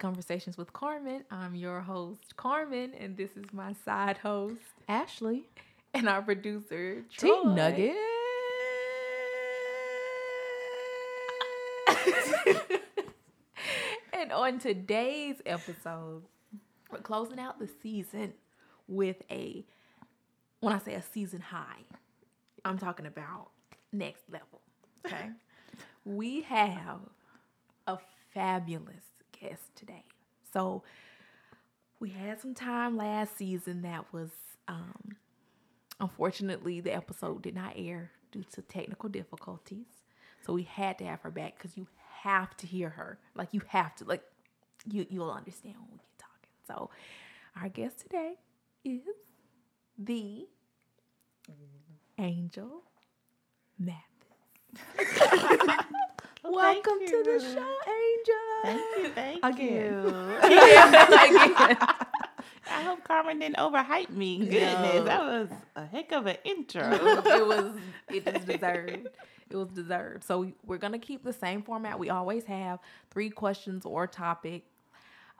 Welcome back to Candid Conversations with Carmen. I'm your host, Carmen, and this is my side host Ashley. and our producer, T. Nugget. and on today's episode, we're closing out the season with a, when I say a season high, I'm talking about next level. Okay. we have a fabulous guest today. So we had some time last season that was, um, unfortunately, the episode did not air due to technical difficulties. So we had to have her back because you have to hear her. Like you have to, like you you'll understand when we get talking. So our guest today is the Angel Mathis. Welcome to the show. Thank you, thank Again. you. Yeah, I hope Carmen didn't overhype me. Goodness, No. that was a heck of an intro. it was it was it was deserved. It was deserved. So we, we're gonna keep the same format we always have: three questions or topic,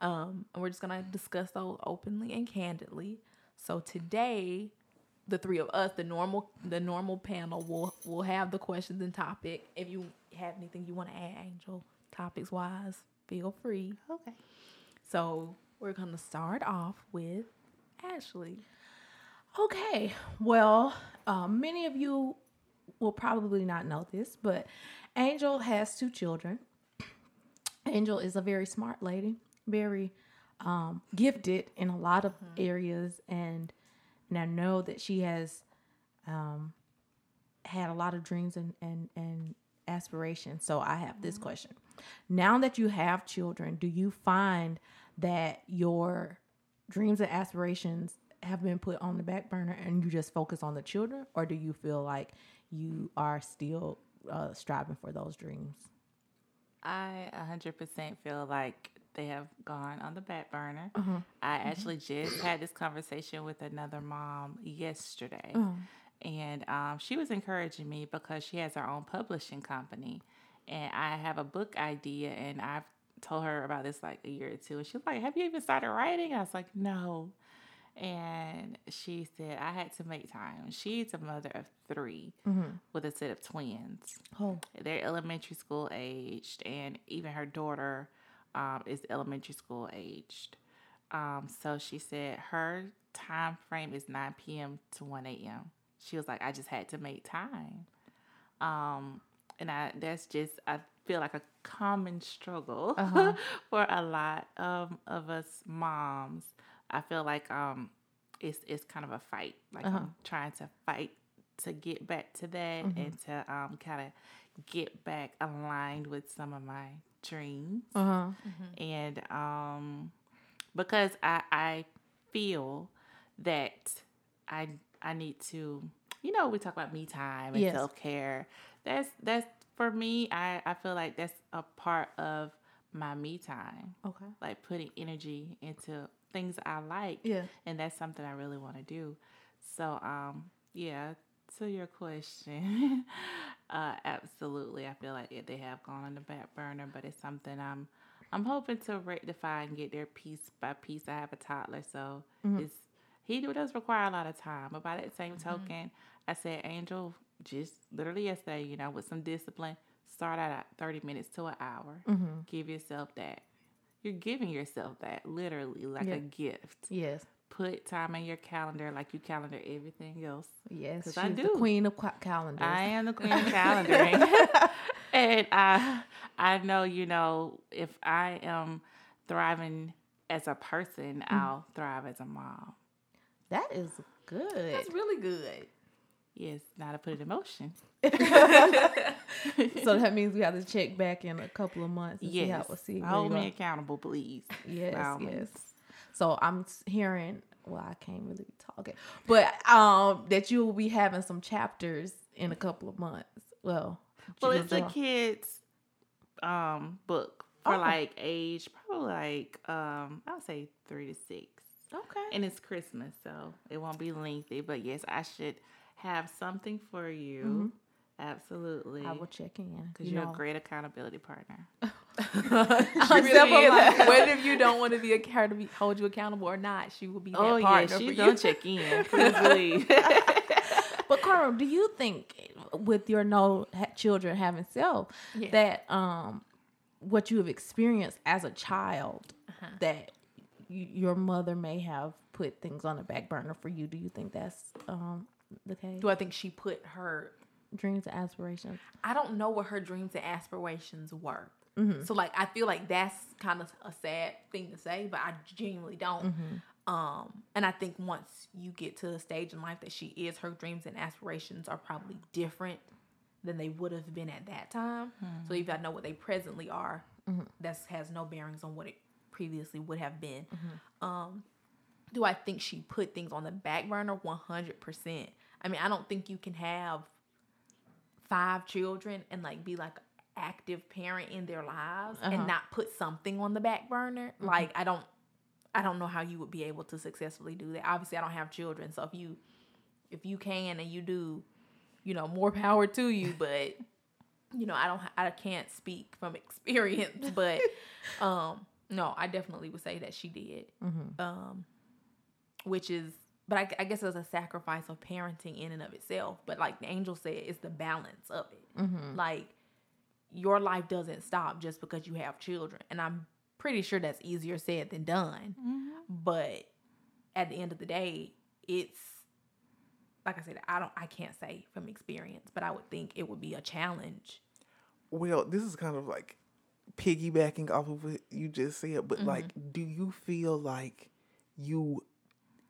um, and we're just gonna discuss those openly and candidly. So today, the three of us, the normal the normal panel, will will have the questions and topic. If you have anything you want to add, Angel, topics wise, feel free. okay. So we're gonna start off with Ashley. Okay. Well, um, many of you will probably not know this, but Angel has two children. Angel is a very smart lady, very um, gifted in a lot of areas, and, and I know that she has um, had a lot of dreams and, and, and aspirations. So I have this question. Now that you have children, do you find that your dreams and aspirations have been put on the back burner and you just focus on the children? Or do you feel like you are still uh, striving for those dreams? I 100% feel like they have gone on the back burner. Uh-huh. I actually just had this conversation with another mom yesterday. Uh-huh. And um, she was encouraging me because she has her own publishing company. And I have a book idea, and I've told her about this like a year or two. And she's like, Have you even started writing? I was like, No. And she said, I had to make time. She's a mother of 3 with a set of twins. Oh, They're elementary school aged, and even her daughter um, is elementary school aged. Um, so she said her time frame is 9 p.m. to 1 a.m. She was like, I just had to make time. Um, and I that's just I feel like a common struggle for a lot of of us moms. I feel like um it's it's kind of a fight. Like I'm trying to fight to get back to that and to um kind of get back aligned with some of my dreams. uh huh. And um because I I feel that I I need to you know we talk about me time and Yes. self care. That's that's for me. I I feel like that's a part of my me time. Okay. Like putting energy into things I like. Yeah. And that's something I really want to do. So um yeah, to your question, uh absolutely. I feel like they have gone on the back burner, but it's something I'm I'm hoping to rectify and get there piece by piece. I have a toddler, so it's he does require a lot of time. But by that same mm-hmm. token, I said, Angel, just literally yesterday, you know, with some discipline, start out at 30 minutes to an hour. Mm-hmm. Give yourself that. You're giving yourself that, literally, like Yeah. a gift. Yes. Put time in your calendar like you calendar everything else. Yes. I the do. queen of ca- calendars. I am the queen of calendaring. and I I know, you know, if I am thriving as a person, mm. I'll thrive as a mom. That is good. That's really good. Yes, now to put it in motion. so that means we have to check back in a couple of months and see how Yes. we'll see. Hold me are. accountable, please. Yes, yes. means. So I'm hearing. Well, I can't really talk talking, but um, that you will be having some chapters in a couple of months. Well, Well, it's a kids um book for Oh. like age probably like um I'll say three to six. Okay. And it's Christmas, so it won't be lengthy. But yes, I should have something for you. Absolutely. I will check in Because You you're know, a great accountability partner. She really really is. is. If you don't want to be a, her to be hold you accountable or not? She will be that oh, yeah. partner for She's going to check in. Please believe. But Carmen, do you think with your no children having self Yes. that um what you have experienced as a child Uh-huh. that your mother may have put things on the back burner for you? Do you think that's um the case? Do I think she put her? Dreams and aspirations. I don't know what her dreams and aspirations were. Mm-hmm. So like, I feel like that's kind of a sad thing to say, but I genuinely don't. Mm-hmm. Um, and I think once you get to the stage in life that she is, her dreams and aspirations are probably different than they would have been at that time. So if I know what they presently are, that has no bearings on what it previously would have been. Um, do I think she put things on the back burner? One hundred percent. I mean, I don't think you can have five children and like be like active parent in their lives Uh-huh. and not put something on the back burner. Like I don't I don't know how you would be able to successfully do that. Obviously, I don't have children, so if you if you can and you do, you know, more power to you, but you know, I don't I can't speak from experience, but um no, I definitely would say that she did. Mm-hmm. Um which is but I, I guess was a sacrifice of parenting in and of itself. But like the angel said, it's the balance of it. Mm-hmm. Like your life doesn't stop just because you have children. And I'm pretty sure that's easier said than done. Mm-hmm. But at the end of the day, it's like I said, I don't I can't say from experience, but I would think it would be a challenge. Well, this is kind of like piggybacking off of what you just said, but like, mm-hmm. do you feel like you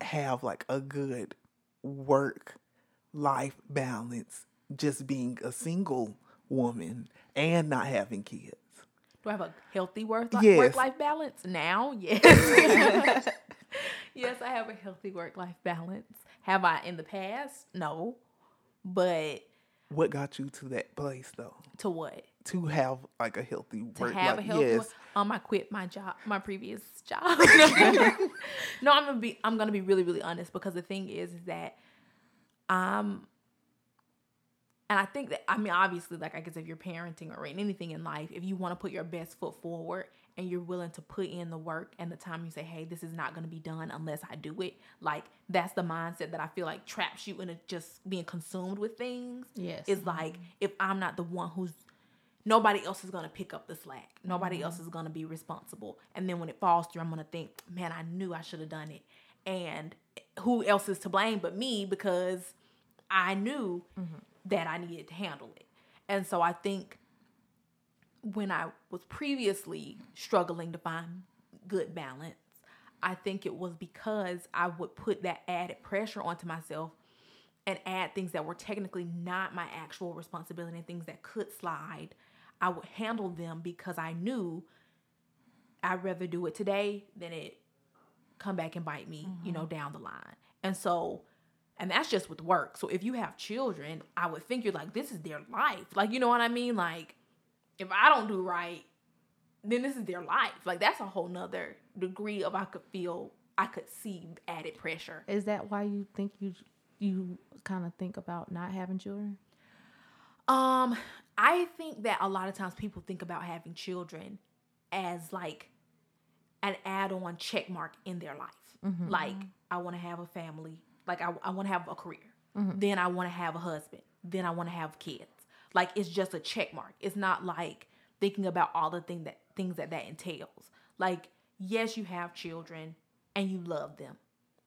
have like a good work life balance just being a single woman and not having kids? Do I have a healthy work Yes. work life balance now? Yes. yes, I have a healthy work life balance. Have I in the past? No. But What got you to that place though? to what? To have like a healthy To work have life? a healthy yes. work- um I quit my job, my previous job. no, I'm gonna be I'm gonna be really, really honest because the thing is, is that I'm and I think that I mean obviously like I guess if you're parenting or in anything in life, if you want to put your best foot forward and you're willing to put in the work and the time you say, hey, this is not gonna be done unless I do it, like that's the mindset that I feel like traps you into just being consumed with things. Yes. Is like if I'm not the one who's nobody else is gonna pick up the slack. Nobody mm-hmm. else is gonna be responsible. And then when it falls through, I'm gonna think, man, I knew I should have done it. And who else is to blame but me because I knew mm-hmm. that I needed to handle it. And so I think when I was previously struggling to find good balance, I think it was because I would put that added pressure onto myself and add things that were technically not my actual responsibility and things that could slide. I would handle them because I knew I'd rather do it today than it come back and bite me, you know, down the line. And so, and that's just with work. So if you have children, I would think you're like, this is their life. Like, you know what I mean? Like, if I don't do right, then this is their life. Like, that's a whole nother degree of I could feel, I could see added pressure. Is that why you think you you kind of think about not having children? Um, I think that a lot of times people think about having children as like an add-on check mark in their life. Mm-hmm. Like I want to have a family. Like I, I want to have a career. Mm-hmm. Then I want to have a husband. Then I want to have kids. Like it's just a check mark. It's not like thinking about all the thing that things that that entails. Like yes, you have children and you love them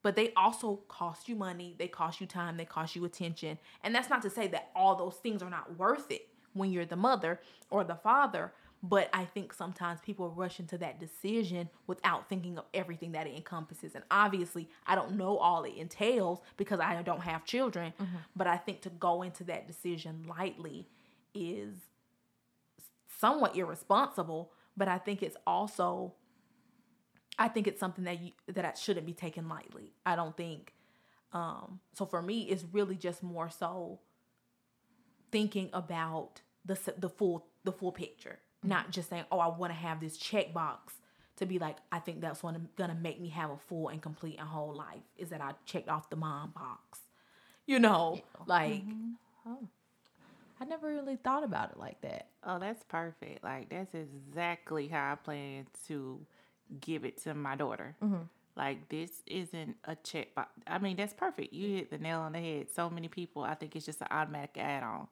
but they also cost you money, they cost you time, they cost you attention. And that's not to say that all those things are not worth it when you're the mother or the father, but I think sometimes people rush into that decision without thinking of everything that it encompasses. And obviously, I don't know all it entails because I don't have children, but I think to go into that decision lightly is somewhat irresponsible, but I think it's also I think it's something that you that I shouldn't be taken lightly. I don't think um so for me it's really just more so thinking about the the full the full picture, mm-hmm. not just saying, "Oh, I want to have this checkbox to be like, I think that's what gonna make me have a full and complete and whole life is that I checked off the mom box. You know, like mm-hmm. oh. I never really thought about it like that. Oh, that's perfect. Like that's exactly how I plan to give it to my daughter. Mm-hmm. Like this isn't a checkbox. I mean, that's perfect. You hit the nail on the head. So many people, I think it's just an automatic add on.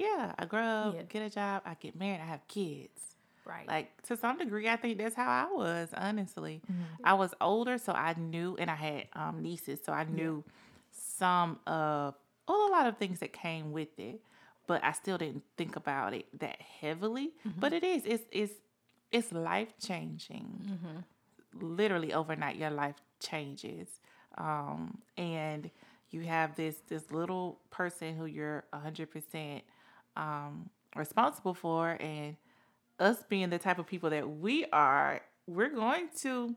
Yeah, I grow up, Yeah. get a job, I get married, I have kids. right. Like to some degree, I think that's how I was. Honestly, I was older, so I knew, and I had um, nieces, so I knew some of well, a lot of things that came with it. But I still didn't think about it that heavily. But it is. It's it's it's life changing. Literally overnight, your life changes, um, and you have this this little person who you're hundred percent um, responsible for, and us being the type of people that we are, we're going to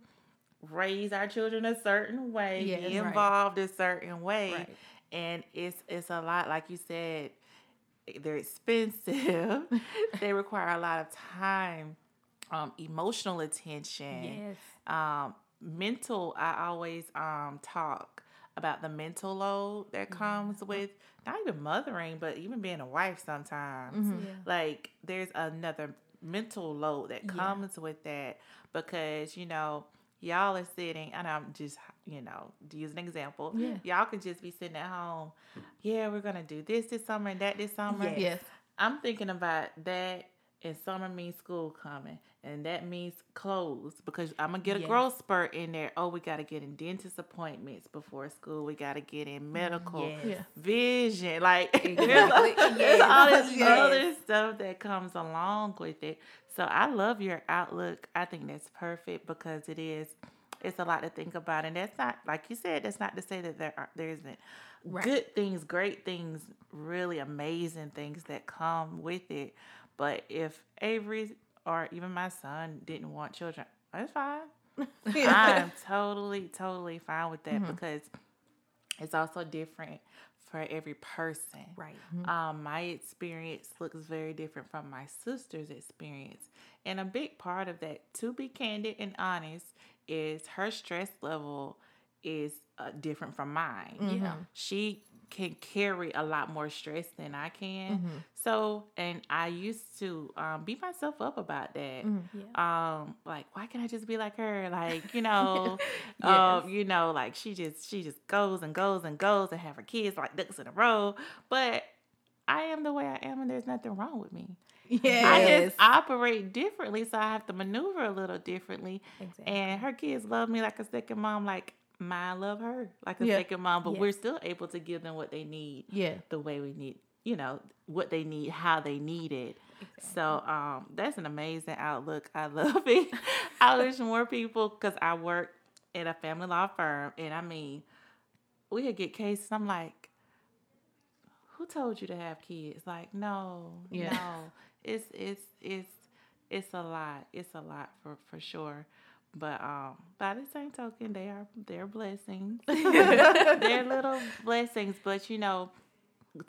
raise our children a certain way, Yes, be right. involved a certain way, Right. and it's it's a lot. Like you said, they're expensive. they require a lot of time, um, emotional attention yes. um mental i always um talk about the mental load that Mm-hmm. comes with not even mothering but even being a wife sometimes Mm-hmm. Yeah. like there's another mental load that Yeah. comes with that because you know y'all are sitting and i'm just you know to use an example Yeah. y'all can just be sitting at home yeah we're gonna do this this summer and that this summer Yes. Yes. I'm thinking about that and summer means school coming. And that means clothes because I'm gonna get a Yes. growth spurt in there. Oh, we gotta get in dentist appointments before school. We gotta get in mm, medical Yes. Vision. Like there's, Exactly. there's all this Yes. other stuff that comes along with it. So I love your outlook. I think that's perfect because it is it's a lot to think about. And that's not like you said, that's not to say that there are there isn't Right. good things, great things, really amazing things that come with it. But if Avery or even my son didn't want children, that's fine. I'm totally, totally fine with that because it's also different for every person. Right. Um, my experience looks very different from my sister's experience. And a big part of that, to be candid and honest, is her stress level is uh, different from mine. Yeah. She can carry a lot more stress than I can. So, and I used to um, beat myself up about that. Yeah. Um, like, why can't I just be like her? Like, you know, Yes. um, you know, like she just she just goes and goes and goes and have her kids like ducks in a row. But I am the way I am, and there's nothing wrong with me. Yeah. I just operate differently, so I have to maneuver a little differently. Exactly. And her kids love me like a second mom, like mine love her like a Yeah. second mom. But we're still able to give them what they need Yeah. the way we need, you know, what they need, how they need it. So um, that's an amazing outlook. I love it. I wish more people, because I work at a family law firm, and I mean, we could get cases. I'm like, who told you to have kids? Like, no, Yeah. no, it's it's it's it's a lot. It's a lot for for sure. But um, by the same token, they are they're blessings. they're little blessings. But you know,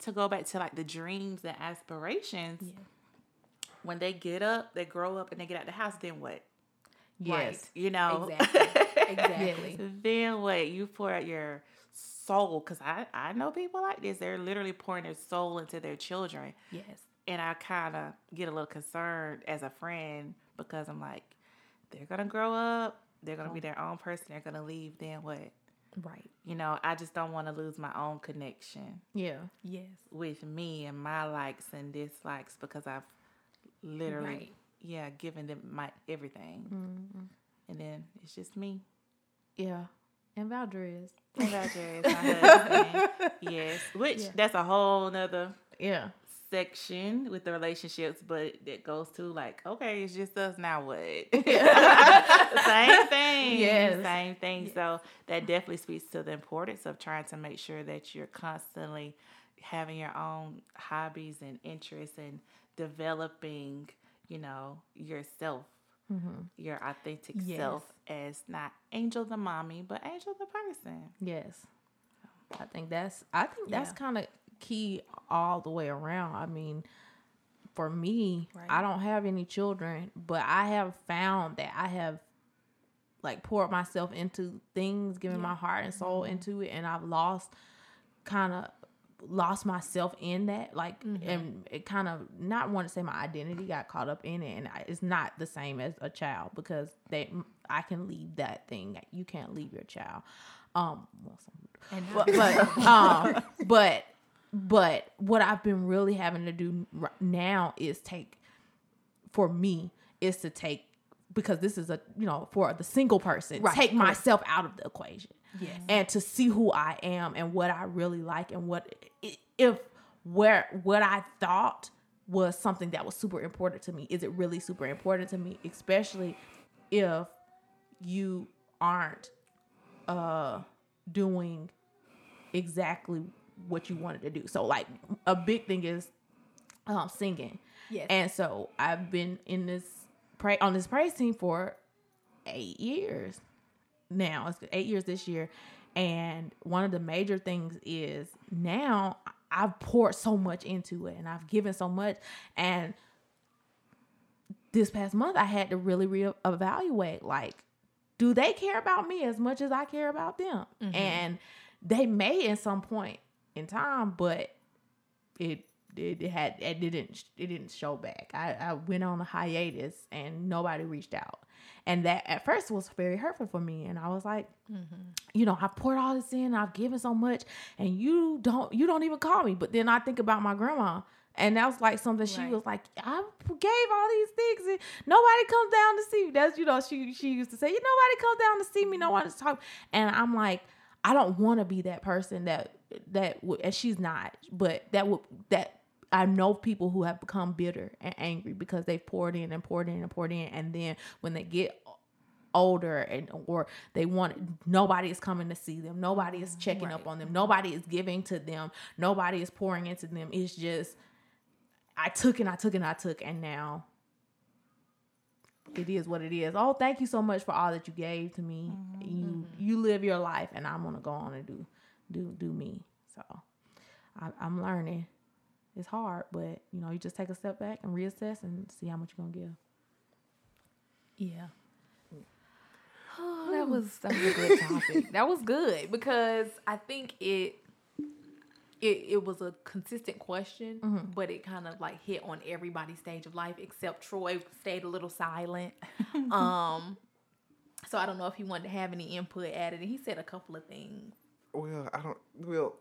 to go back to like the dreams and aspirations, when they get up, they grow up and they get out the house, then what? Yes. You know, Exactly. Exactly. then what? You pour out your soul because I I know people like this. They're literally pouring their soul into their children, Yes. and I kind of get a little concerned as a friend because I'm like, they're gonna grow up, they're gonna be their own person, they're gonna leave. Then what? Right. You know, I just don't want to lose my own connection Yeah. Yes. with me and my likes and dislikes because I've literally, Right. yeah, given them my everything, mm-hmm. and then it's just me. Yeah. And Valdez. And Roger is my husband. Yes, which Yeah. that's a whole nother Yeah. Section with the relationships, but it goes to like, okay, it's just us now. What? same thing. Yes. Same thing. So that definitely speaks to the importance of trying to make sure that you're constantly having your own hobbies and interests and developing, you know, yourself, mm-hmm. your authentic Yes. self as not Angel the mommy, but Angel the person. Yes. I think that's I think that's Yeah. kind of key all the way around. I mean, for me, Right. I don't have any children, but I have found that I have like poured myself into things, giving my heart and soul into it, and I've lost kind of lost myself in that like and it kind of not want to say my identity got caught up in it and I, it's not the same as a child because they i can leave that thing you can't leave your child um well, some- And but but, um, but but what I've been really having to do now is take for me is to take because this is a you know for the single person Right, take myself out of the equation. Yes. and to see who I am and what I really like and what if where what I thought was something that was super important to me is it really super important to me? Especially if you aren't uh doing exactly what you wanted to do. So like a big thing is um singing. Yes. And so I've been in this pray on this praise team for eight years now. It's eight years this year. And one of the major things is now I've poured so much into it and I've given so much. And this past month I had to really reevaluate like, do they care about me as much as I care about them? And they may at some point in time, but it it, it had it didn't it didn't show back. I, I went on a hiatus and nobody reached out. And that at first was very hurtful for me. And I was like, mm-hmm. you know, I poured all this in, I've given so much, and you don't you don't even call me. But then I think about my grandma. And that was like something she Right. was like, I gave all these things and nobody comes down to see me. That's you know, she she used to say, nobody comes down to see me, no one to talk. And I'm like, I don't want to be that person that that would and she's not, but that would that I know people who have become bitter and angry because they've poured in and poured in and poured in, and then when they get older and or they want nobody is coming to see them, nobody is checking up on them, nobody is giving to them, nobody is pouring into them. It's just I took and I took and I took, and now it is what it is. Oh, thank you so much for all that you gave to me. Mm-hmm. You mm-hmm. you live your life, and I'm gonna go on and do do do me. So I, I'm learning. It's hard, but you know, you just take a step back and reassess and see how much you're gonna give. Yeah. Oh, that was that was a good topic. that was good because I think it it it was a consistent question, but it kind of like hit on everybody's stage of life except Troy stayed a little silent. um so I don't know if he wanted to have any input added and he said a couple of things. Well, I don't. Well,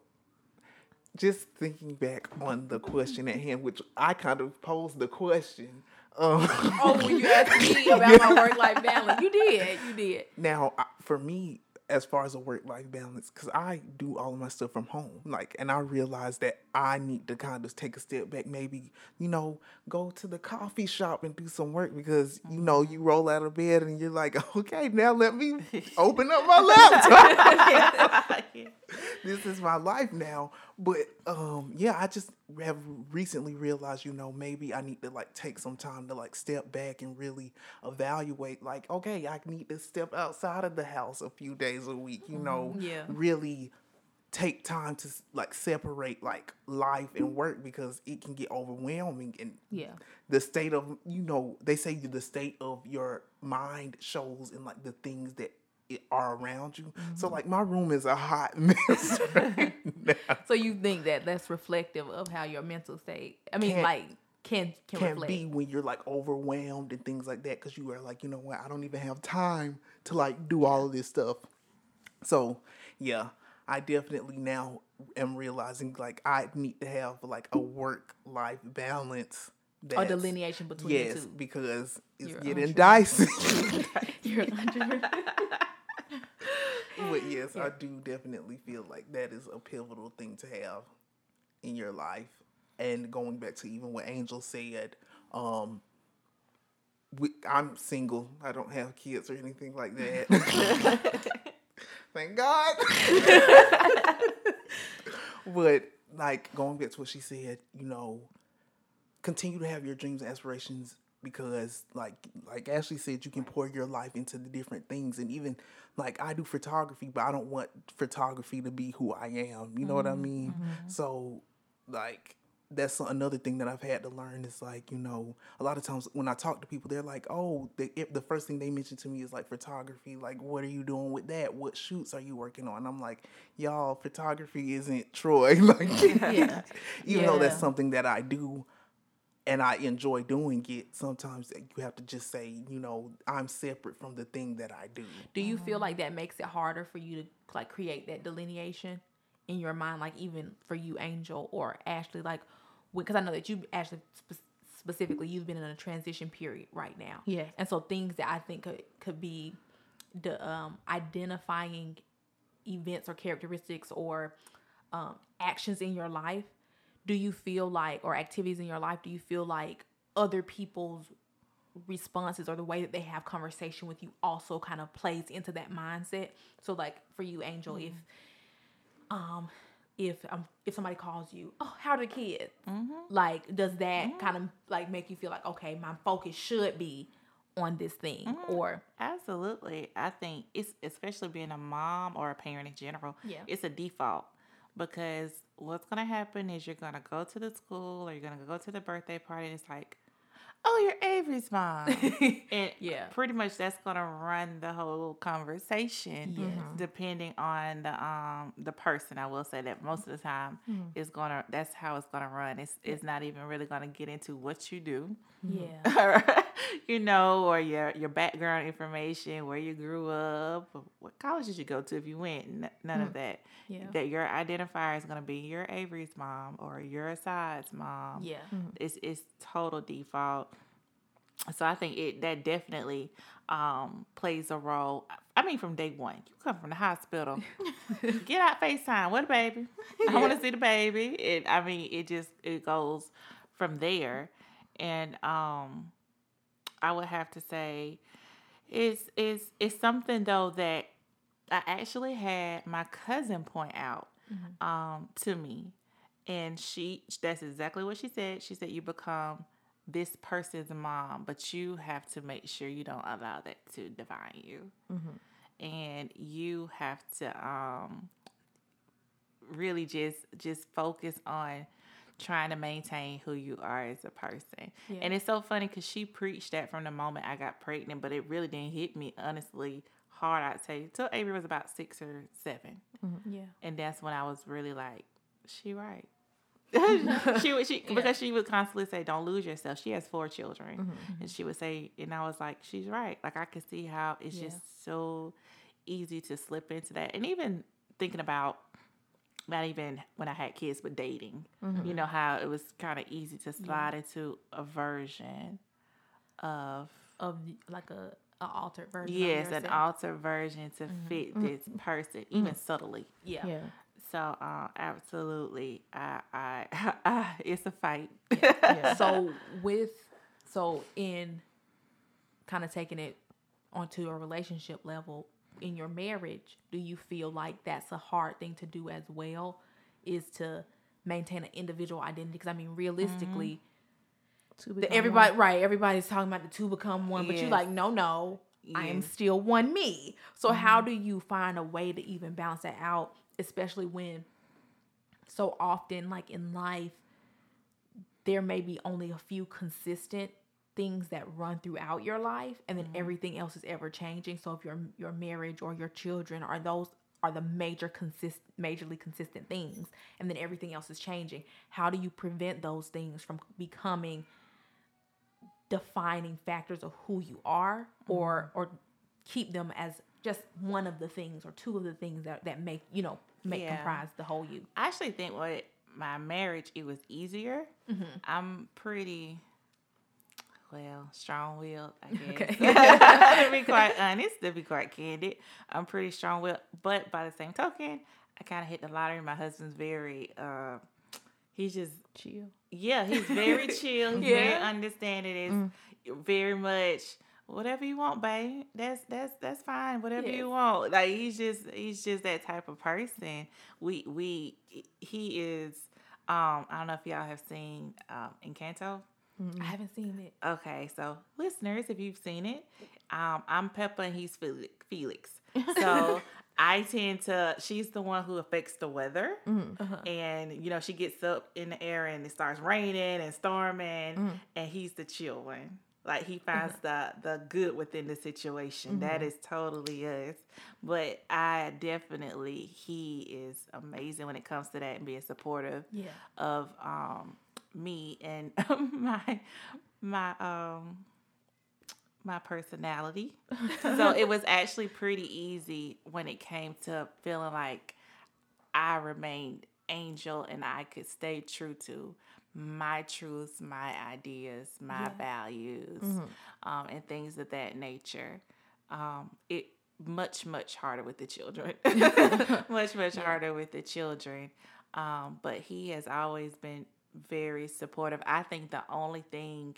just thinking back on the question at hand, which I kind of posed the question. Um, Oh, when you asked me about my work life balance, you did, you did. now, for me, as far as a work life balance, because I do all of my stuff from home, like, and I realize that I need to kind of take a step back, maybe, you know, go to the coffee shop and do some work because, you know, mm-hmm. you roll out of bed and you're like, okay, now let me open up my laptop. this is my life now. But um yeah, I just have recently realized, you know, maybe I need to like take some time to like step back and really evaluate like, okay, I need to step outside of the house a few days a week, you know, Yeah. really take time to like separate like life and work because it can get overwhelming and Yeah. the state of you know they say the state of your mind shows in like the things that are around you so Mm-hmm. like my room is a hot mess right. So you think that that's reflective of how your mental state? I mean, Can't- like can can, can reflect. be when you're like overwhelmed and things like that because you are like you know what i don't even have time to like do all of this stuff so yeah i definitely now am realizing like i need to have like a work life balance a that's- delineation between yes the two. because it's You're getting unsure. dicey You're But yes, I do definitely feel like that is a pivotal thing to have in your life. And going back to even what Angel said, um, we, I'm single. I don't have kids or anything like that. Thank God. but like going back to what she said, you know, continue to have your dreams and aspirations because like like Ashley said you can pour your life into the different things. And even like I do photography but I don't want photography to be who I am. You know what I mm-hmm. mean? Mm-hmm. So like that's another thing that I've had to learn is like you know a lot of times when I talk to people they're like oh the if the first thing they mention to me is like photography. Like what are you doing with that? What shoots are you working on? I'm like y'all photography isn't Troy. Like Yeah. even though that's something that I do and I enjoy doing it sometimes you have to just say you know I'm separate from the thing that I do Do you feel like that makes it harder for you to like create that delineation in your mind, like even for you, Angel or Ashley, like because I know that you Ashley spe- specifically you've been in a transition period right now. Yeah. and so things that I think could could be the um, identifying events or characteristics or um, actions in your life. Do you feel like or activities in your life? Do you feel like other people's responses or the way that they have conversation with you also kind of plays into that mindset. So like for you, Angel, if um if um if somebody calls you, oh, how are the kids? Like, does that kind of like make you feel like okay, my focus should be on this thing, or Absolutely. I think it's especially being a mom or a parent in general, Yeah. it's a default because what's going to happen is you're going to go to the school or you're going to go to the birthday party and it's like, oh, you're Avery's mom. and Yeah. pretty much that's going to run the whole conversation Yes. Mm-hmm. depending on the um the person. I will say that most of the time mm-hmm. it's going to that's how it's going to run. It's it's not even really going to get into what you do yeah, you know, or your your background information, where you grew up, what college did you go to if you went, N- none of mm. that. Yeah. That your identifier is gonna be your Avery's mom or your Aside's mom. yeah, It's it's total default. So I think it that definitely um, plays a role. I mean, from day one, you come from the hospital, get out Facetime. What a baby! I want to see the baby. It. I mean, it just it goes from there, and um, I would have to say, it's it's it's something though that I actually had my cousin point out um, to me, and she that's exactly what she said. She said you become this person's mom, but you have to make sure you don't allow that to define you, and you have to um, really just just focus on trying to maintain who you are as a person. Yeah. And it's so funny because she preached that from the moment I got pregnant, but it really didn't hit me honestly hard. I'd say till Avery was about six or seven, yeah, and that's when I was really like, she right. she would she because she would constantly say, "Don't lose yourself." She has four children, mm-hmm, and mm-hmm. she would say, and I was like, "She's right." Like I could see how it's Yeah. just so easy to slip into that, and even thinking about not even when I had kids, but dating. Mm-hmm. You know how it was kind of easy to slide into a version of of like a, a altered version. yes, an altered version to fit this person, even subtly. yeah, Yeah. So, uh, absolutely, I, I, I, it's a fight. Yeah. so with so in kind of taking it onto a relationship level in your marriage do you feel like that's a hard thing to do as well is to maintain an individual identity? Because i mean realistically To the, everybody one. right everybody's talking about the two become one but you're like no no i am still one me. So how do you find a way to even balance that out especially when so often like in life there may be only a few consistent things that run throughout your life and then mm-hmm. everything else is ever changing. So if your your marriage or your children are those are the major consist majorly consistent things and then everything else is changing how do you prevent those things from becoming defining factors of who you are or mm-hmm. or keep them as just one of the things or two of the things that, that make you know make Yeah. comprise the whole you I actually think with my marriage, it was easier. I'm pretty, well, strong willed, I guess. to be quite honest, to be quite candid, I'm pretty strong willed. But by the same token, I kind of hit the lottery. My husband's very, uh, he's just Chill. Yeah, he's very chill. He's very Yeah. understanding. It's very much whatever you want, babe. That's that's that's fine. Whatever Yes. you want. Like he's just he's just that type of person. We we he is. Um, I don't know if y'all have seen um, Encanto. i haven't seen it Okay, so listeners, if you've seen it, um, I'm Pepa and he's Felix. Felix. So I tend to. She's the one who affects the weather, Mm-hmm. Uh-huh. and you know she gets up in the air and it starts raining and storming, Mm. and he's the chill one. Like he finds the the good within the situation. That Mm-hmm. is totally us. But I definitely he is amazing when it comes to that and being supportive Yeah. of um me and my my um my personality. so it was actually pretty easy when it came to feeling like I remained angel and I could stay true to my truths, my ideas, my values, um, and things of that nature. Um, it much much harder with the children, much much harder with the children. Um, but he has always been very supportive. I think the only thing,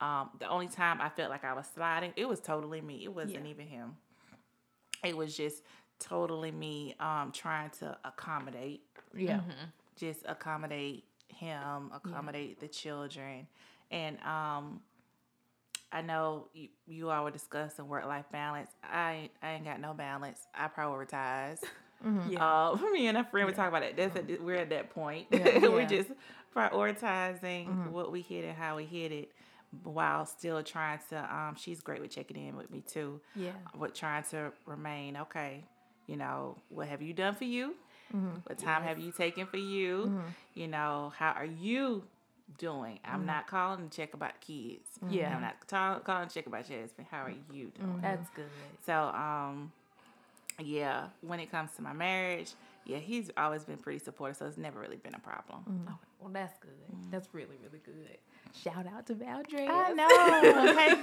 um, the only time I felt like I was sliding, it was totally me. It wasn't Yeah. even him. It was just totally me um, trying to accommodate Yeah. just accommodate him, accommodate the children. And um I know you, you all were discussing work life balance. I I ain't got no balance. I prioritize. Yeah. Uh, me and a friend we talk about it. That's at, we're at that point. Yeah. we're just prioritizing what we hit and how we hit it, while still trying to. Um, she's great with checking in with me too. Yeah. With trying to remain okay. You know, what have you done for you? Mm-hmm. What time have you taken for you? Mm-hmm. You know, how are you doing? I'm mm-hmm. not calling to check about kids. Yeah. I'm not ta- calling to check about Jasmine. How are you doing? That's good. So, um, yeah, when it comes to my marriage, yeah, he's always been pretty supportive, so it's never really been a problem. Okay. Well, that's good. That's really, really good. Shout out to Valdres. I know. hey,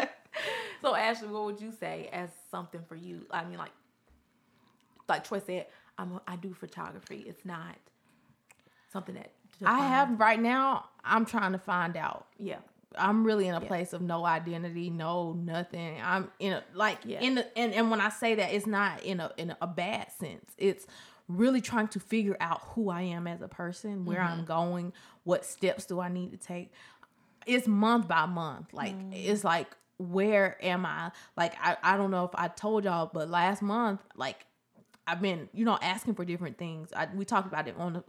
boo. So, Ashley, what would you say as something for you? I mean, like, like Troy said, I'm a, I do photography. It's not something that I have right now. I'm trying to find out. Yeah. I'm really in a place of no identity, no nothing. I'm in a like Yeah. in the and, and when I say that it's not in a in a bad sense. It's really trying to figure out who I am as a person, where I'm mm-hmm. going, what steps do I need to take. It's month by month. Like mm. it's like where am I? Like I, I don't know if I told y'all, but last month, like I've been, you know, asking for different things. I, we talked about it on the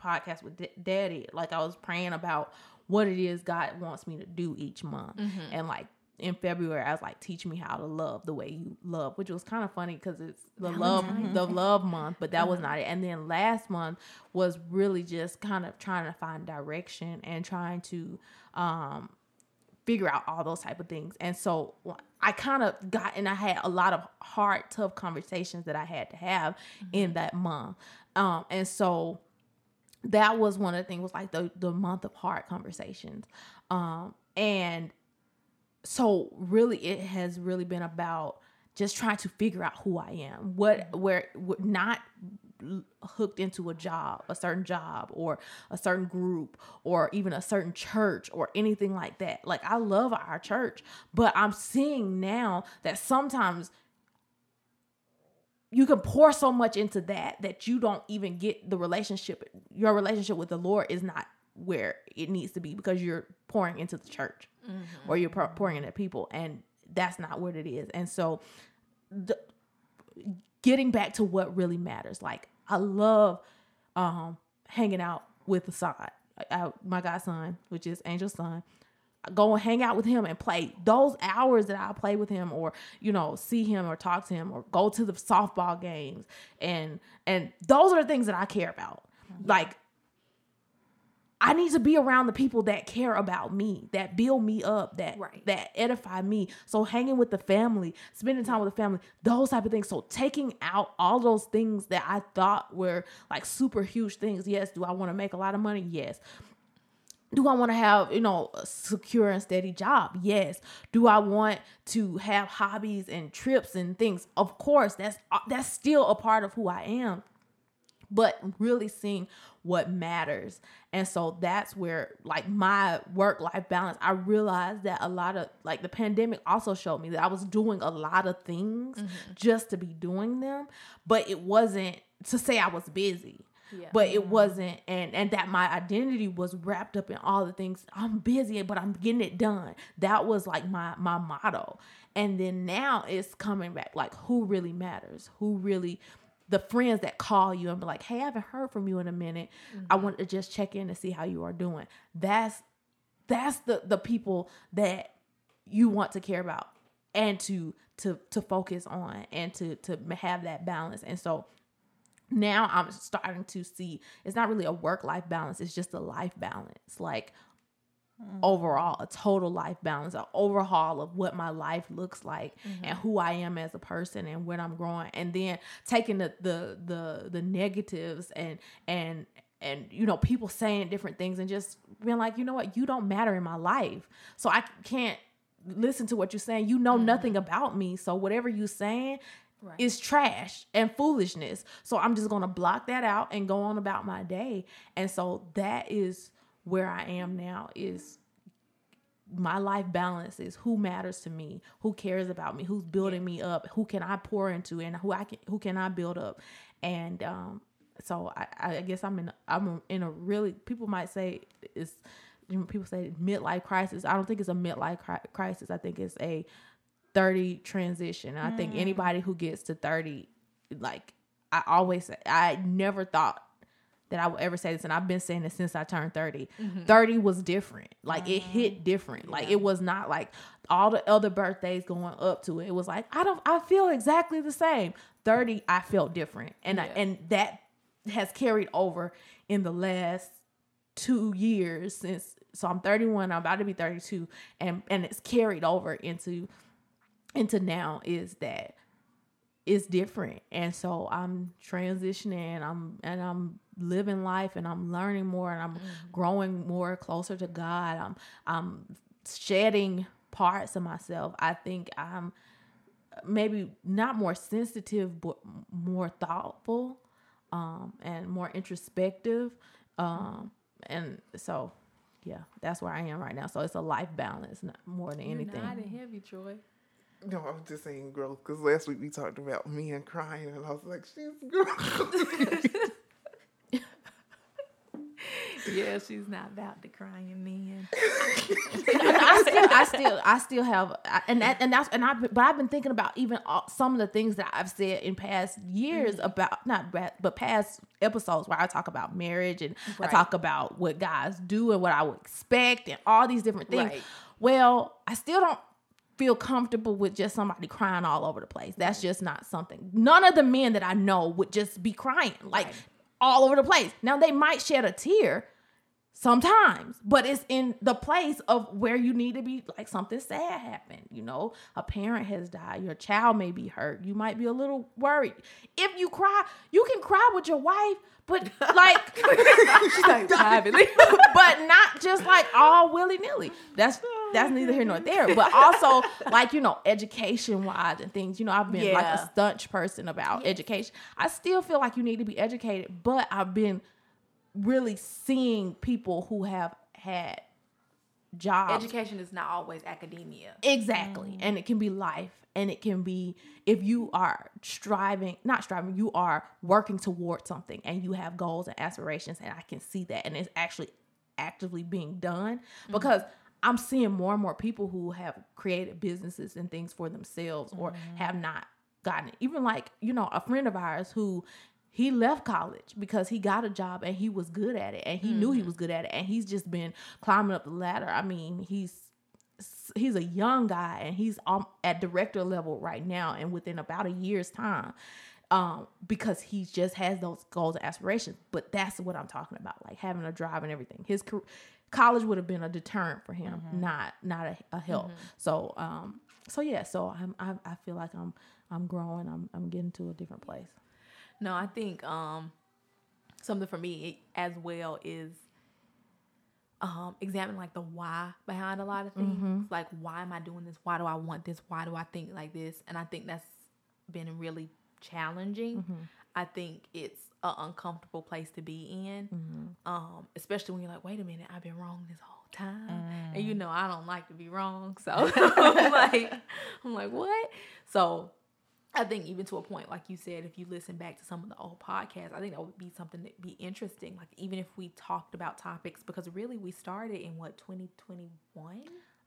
podcast with D- Daddy. Like I was praying about what it is God wants me to do each month, and like in February, I was like, teach me how to love the way you love, which was kind of funny because it's the love, the love month, but that was not it. And then last month was really just kind of trying to find direction and trying to, um, figure out all those type of things. And so I kind of got and I had a lot of hard, tough conversations that I had to have in that month. Um, and so that was one of the things was like the the month of hard conversations. Um, and so really it has really been about just trying to figure out who I am. What where what not hooked into a job, a certain job or a certain group or even a certain church or anything like that. Like I love our church, but I'm seeing now that sometimes you can pour so much into that that you don't even get the relationship your relationship with the Lord is not where it needs to be because you're pouring into the church or you're pouring into people and that's not what it is. And so the, getting back to what really matters. Like I love um hanging out with the son, I, my godson, which is Angel's son. I go and hang out with him and play those hours that I play with him, or you know, see him or talk to him, or go to the softball games, and and those are the things that I care about. Like I need to be around the people that care about me, that build me up, that Right. that edify me. So hanging with the family, spending time with the family, those type of things. So taking out all those things that I thought were like super huge things. Yes, do I want to make a lot of money? Yes. Do I want to have, you know, a secure and steady job? Yes. Do I want to have hobbies and trips and things? Of course, that's uh, that's still a part of who I am but really seeing what matters. And so that's where like my work life balance, I realized that a lot of like the pandemic also showed me that I was doing a lot of things mm-hmm. just to be doing them, but it wasn't to say I was busy. Yeah. but it wasn't and and that my identity was wrapped up in all the things i'm busy but i'm getting it done that was like my my motto and then now it's coming back like who really matters who really the friends that call you and be like hey i haven't heard from you in a minute. I mm-hmm. want to just check in to see how you are doing. That's that's the the people that you want to care about and to to to focus on and to to have that balance. And so now i'm starting to see it's not really a work life balance it's just a life balance. Like overall a total life balance an overhaul of what my life looks like mm-hmm. and who i am as a person and when i'm growing. And then taking the the the, the negatives and and and you know people saying different things and just being like you know what? You don't matter in my life. So i can't listen to what you're saying. You know mm-hmm. nothing about me. So whatever you're saying is trash and foolishness. So i'm just gonna block that out and go on about my day. And so that is where i am now is my life balance is who matters to me who cares about me who's building me up who can i pour into and who i can who can i build up. And um so i i guess i'm in i'm in a really people might say it's people say midlife crisis. I don't think it's a midlife cri- crisis. I think it's a 30 transition. And i think anybody who gets to 30 like i always say i never thought that I would ever say this, and I've been saying this since I turned 30. Mm-hmm. 30 was different. Like it hit mm-hmm. different. Like it was not like all the other birthdays going up to it. It was like, I don't I feel exactly the same. 30, I felt different. And I, and that has carried over in the last two years since so I'm 31, I'm about to be 32, and and it's carried over into into now is that it's different. And so i'm transitioning i'm and i'm living life and i'm learning more and i'm growing more closer to god. I'm i'm shedding parts of myself. I think i'm maybe not more sensitive but more thoughtful um and more introspective um and so yeah that's where i am right now. So it's a life balance not more than anything. Not in heavy, Troy. No, I was just saying growth because last week we talked about men crying, and I was like, she's growing. Yeah, she's not about the crying men. I still, I still, I still have, and that, and that's, and I, but I've been thinking about even all, some of the things that I've said in past years Mm-hmm. about not, but past episodes where I talk about marriage and I talk about what guys do and what I would expect and all these different things. Right. Well, I still don't feel comfortable with just somebody crying all over the place. That's just not something. None of the men that I know would just be crying like all over the place. Now they might shed a tear sometimes but it's in the place of where you need to be like something sad happened you know? A parent has died your child may be hurt you might be a little worried. If you cry you can cry with your wife but like She's like privately. but not just like all willy-nilly. That's that's neither here nor there but also like you know education wise and things you know i've been like a staunch person about education. I still feel like you need to be educated but i've been really seeing people who have had jobs Education is not always academia. Exactly. Mm. And it can be life. And it can be if you are striving, not striving, you are working towards something and you have goals and aspirations. And I can see that. And it's actually actively being done mm. because I'm seeing more and more people who have created businesses and things for themselves or mm. have not gotten it. Even like, you know, a friend of ours who he left college because he got a job and he was good at it and he knew he was good at it and he's just been climbing up the ladder. I mean, he's he's a young guy and he's um, at director level right now and within about a year's time um because he just has those goals and aspirations. But that's what i'm talking about like having a drive and everything. His college would have been a deterrent for him not not a, a help. So um so yeah so i'm I, I feel like i'm i'm growing. I'm i'm getting to a different place No, I think um something for me as well is um examine like the why behind a lot of things. Like why am I doing this? Why do I want this? Why do I think like this? And I think that's been really challenging. I think it's an uncomfortable place to be in. Um, especially when you're like, wait a minute, I've been wrong this whole time. And you know I don't like to be wrong. So I'm like I'm like, what? So I think even to a point, like you said, if you listen back to some of the old podcasts, I think that would be something that'd be interesting. Like even if we talked about topics, because really we started in what 2021.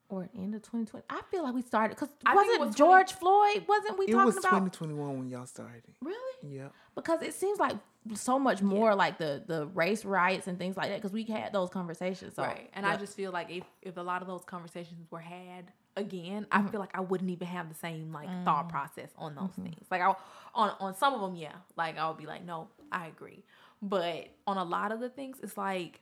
or end of 2020. I feel like we started because I think it wasn't was George Floyd? Wasn't we It talking was about 2021 when y'all started. really? Yeah. Because it seems like so much more like the the race riots and things like that. Because we had those conversations. So, right. And I just feel like if if a lot of those conversations were had again, I feel like I wouldn't even have the same like thought process on those things. Like I on on some of them, yeah. Like I'll be like, no, I agree. But on a lot of the things, it's like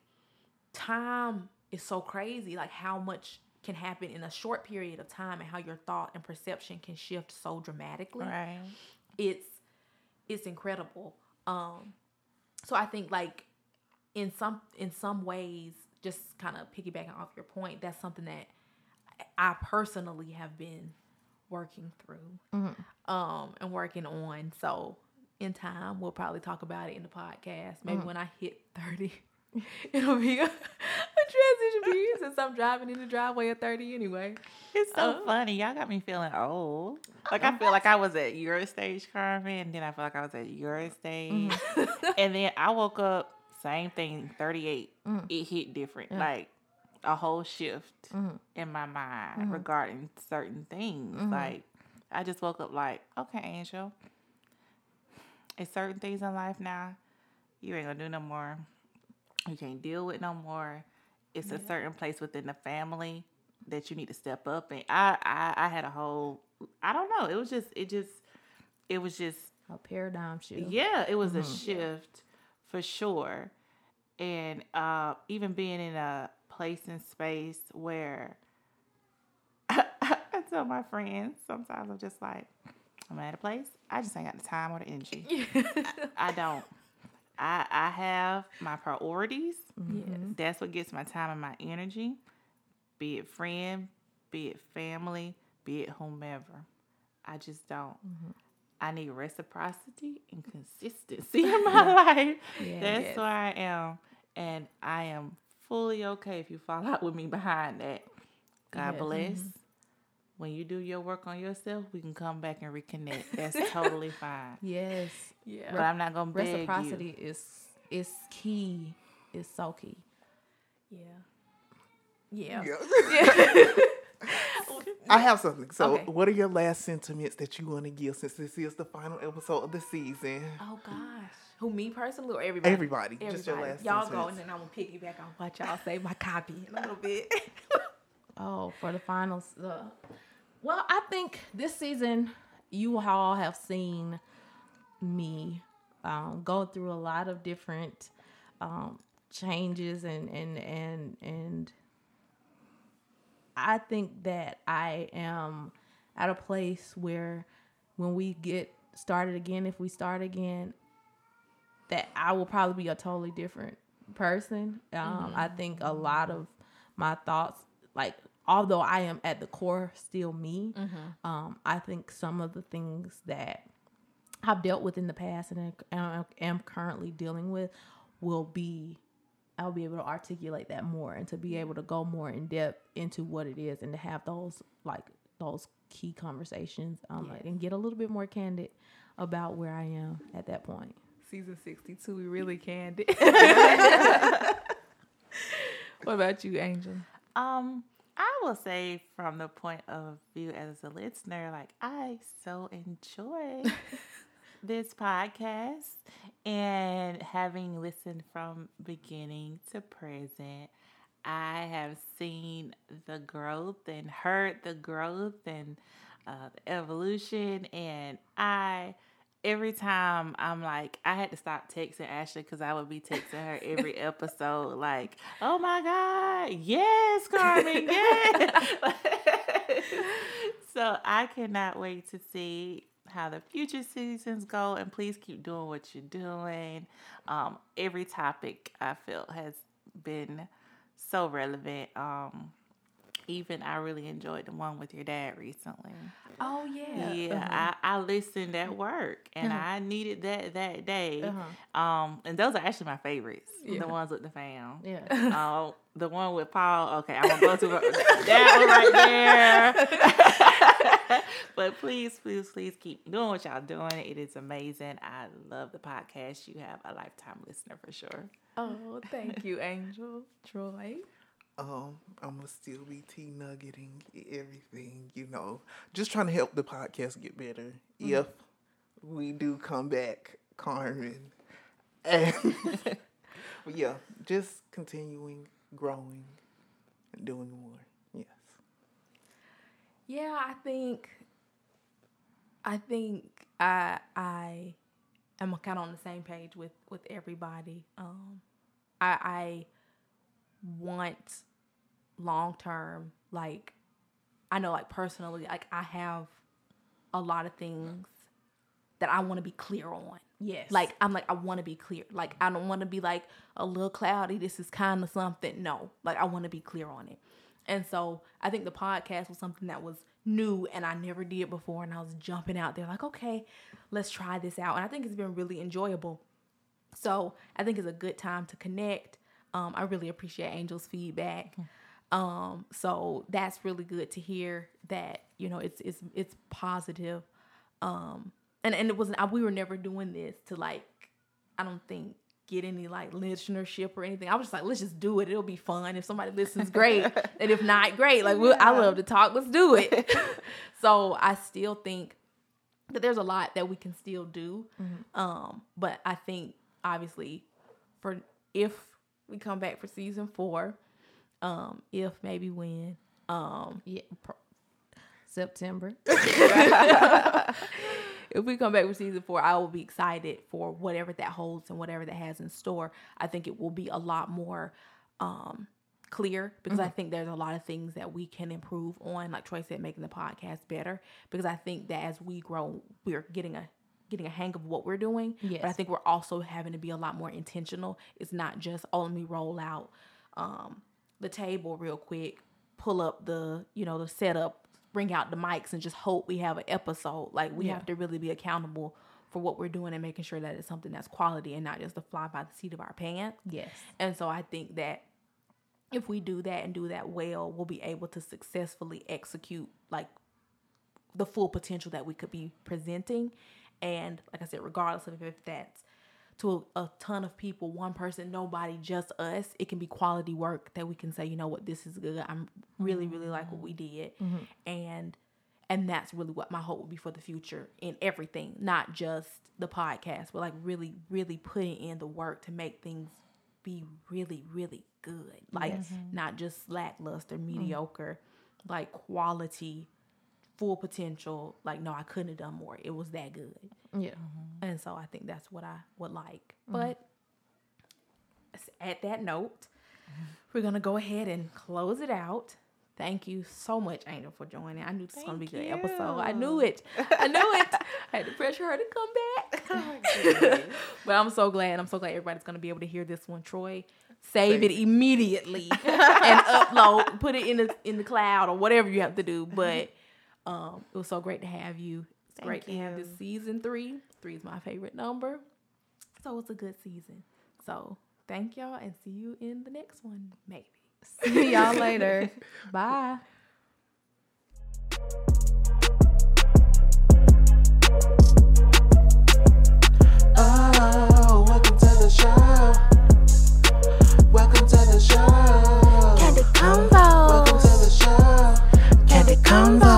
time is so crazy. Like how much can happen in a short period of time, and how your thought and perception can shift so dramatically Right. it's it's incredible um so i think like in some in some ways just kind of piggybacking off your point that's something that i personally have been working through mm-hmm. um and working on so in time we'll probably talk about it in the podcast maybe mm-hmm. when i hit 30 it'll be a, a transition period since i'm driving in the driveway at 30 anyway It's so Oh. funny. Y'all got me feeling old. Like I uh-huh. feel like I was at your stage, Carmen, and then I feel like I was at your mm-hmm. stage. and then I woke up, same thing, 38. Mm. It hit different. Like a whole shift mm-hmm. in my mind mm-hmm. regarding certain things. Mm-hmm. Like I just woke up like, okay, Angel. It's certain things in life now you ain't gonna do no more. You can't deal with no more. It's a certain place within the family that you need to step up and I, I I had a whole I don't know. It was just it just it was just a paradigm shift. yeah, it was a shift for sure. And uh, even being in a place and space where I tell my friends sometimes I'm just like, I'm at a place, I just ain't got the time or the energy. I, I don't. I I have my priorities. That's what gets my time and my energy. Be it friend, be it family, be it whomever. I just don't. Mm-hmm. I need reciprocity and consistency in my life. That's Yes. where I am. And I am fully okay if you fall out with me behind that. God Yes. bless. Mm-hmm. When you do your work on yourself, we can come back and reconnect. That's totally fine. Yes. yeah But I'm not gonna beg you. Reciprocity is is key. It's so key. yeah yeah I have something. So, Okay. what are your last sentiments that you want to give since this is the final episode of the season? Oh gosh. Who me personally or everybody? Everybody, just your Everybody. last Y'all go and then I'm gonna piggyback on what y'all say. My copy in a little bit. Oh, for the finals. Uh, well, I think this season you all have seen me um, go through a lot of different um, changes and and and and I think that I am at a place where when we get started again, if we start again, that I will probably be a totally different person. Um, I think a lot of my thoughts, like although I am at the core still me, um, I think some of the things that I've dealt with in the past and am, am currently dealing with will be I'll be able to articulate that more and to be able to go more in depth into what it is and to have those like those key conversations um, like, and get a little bit more candid about where I am at that point. Season 62, we really can. Do. What about you, Angel? Um, I will say from the point of view as a listener, like I so enjoy this podcast and having listened from beginning to present. I have seen the growth and heard the growth and uh, the evolution, and I every time I'm like, I had to stop texting Ashley because I would be texting her every episode, like, oh my God, yes, Carmen, yes. so I cannot wait to see how the future seasons go, and please keep doing what you're doing. Um, every topic I feel has been so relevant. Um, even I really enjoyed the one with your dad recently. Oh yeah. Yeah, I, I listened at work and I needed that that day. Uh-huh. Um, and those are actually my favorites. The ones with the fam. Yeah. Uh, the one with Paul. Okay, I'm gonna go to that one right there. but please, please, please keep doing what y'all doing. It is amazing. I love the podcast. You have a lifetime listener for sure. Oh, thank you, Angel. Troy. Um, I'm gonna still be T nuggeting everything, you know, just trying to help the podcast get better. If we do come back, Carmen, and yeah, just continuing, growing, and doing more. Yes. Yeah, I think I think I I am kind of on the same page with with everybody. Um I I want long term like I know like personally like I have a lot of things that I want to be clear on. Yes. Like I'm like I want to be clear. Like I don't want to be like a little cloudy. This is kind of something. No, like I want to be clear on it. And so I think the podcast was something that was new and I never did before. And I was jumping out there like, okay, let's try this out. And I think it's been really enjoyable. So I think it's a good time to connect. Um, I really appreciate Angel's feedback. Um, so that's really good to hear that you know it's it's it's positive. Um, and and it wasn't I, we were never doing this to like I don't think get any like listenership or anything. I was just like, let's just do it. It'll be fun. If somebody listens, great. and if not, great. Like we I love to talk. Let's do it. so I still think that there's a lot that we can still do. Um, but I think obviously for if we come back for season four, um, if maybe when, um, yeah. Pro- September. if we come back with season four, I will be excited for whatever that holds and whatever that has in store. I think it will be a lot more um, clear because I think there's a lot of things that we can improve on. Like Troy said, making the podcast better. Because I think that as we grow, we're getting a getting a hang of what we're doing. Yes. But I think we're also having to be a lot more intentional. It's not just oh let me roll out um, the table real quick, pull up the you know the setup, bring out the mics, and just hope we have an episode. Like we Yeah. have to really be accountable for what we're doing and making sure that it's something that's quality and not just a fly by the seat of our pants. Yes. And so I think that if we do that and do that well, we'll be able to successfully execute like the full potential that we could be presenting. And like I said, regardless of if that's to a, a ton of people, one person, nobody, just us, it can be quality work that we can say, you know what, this is good. I'm really, really like what we did. Mm-hmm. And and that's really what my hope would be for the future in everything, not just the podcast, but like really, really putting in the work to make things be really, really good. Like not just lackluster, mm-hmm. mediocre, like quality, full potential. Like, no, I couldn't have done more. It was that good. Yeah. Mm-hmm. And so I think that's what I would like. But at that note, we're gonna go ahead and close it out. Thank you so much, Angel, for joining. I knew this was gonna be a good episode. I knew it. I knew it. I had to pressure her to come back. but I'm so glad. I'm so glad everybody's gonna be able to hear this one. Troy, save it immediately and upload, put it in the in the cloud or whatever you have to do. But um, it was so great to have you. It's Thank great you. to have this season three. Three is my favorite number. So it's a good season. So thank y'all and see you in the next one, maybe. See y'all later. Bye. Oh, welcome to the show. Welcome to the show. Candy Combo. Welcome to the show. Candy Combo.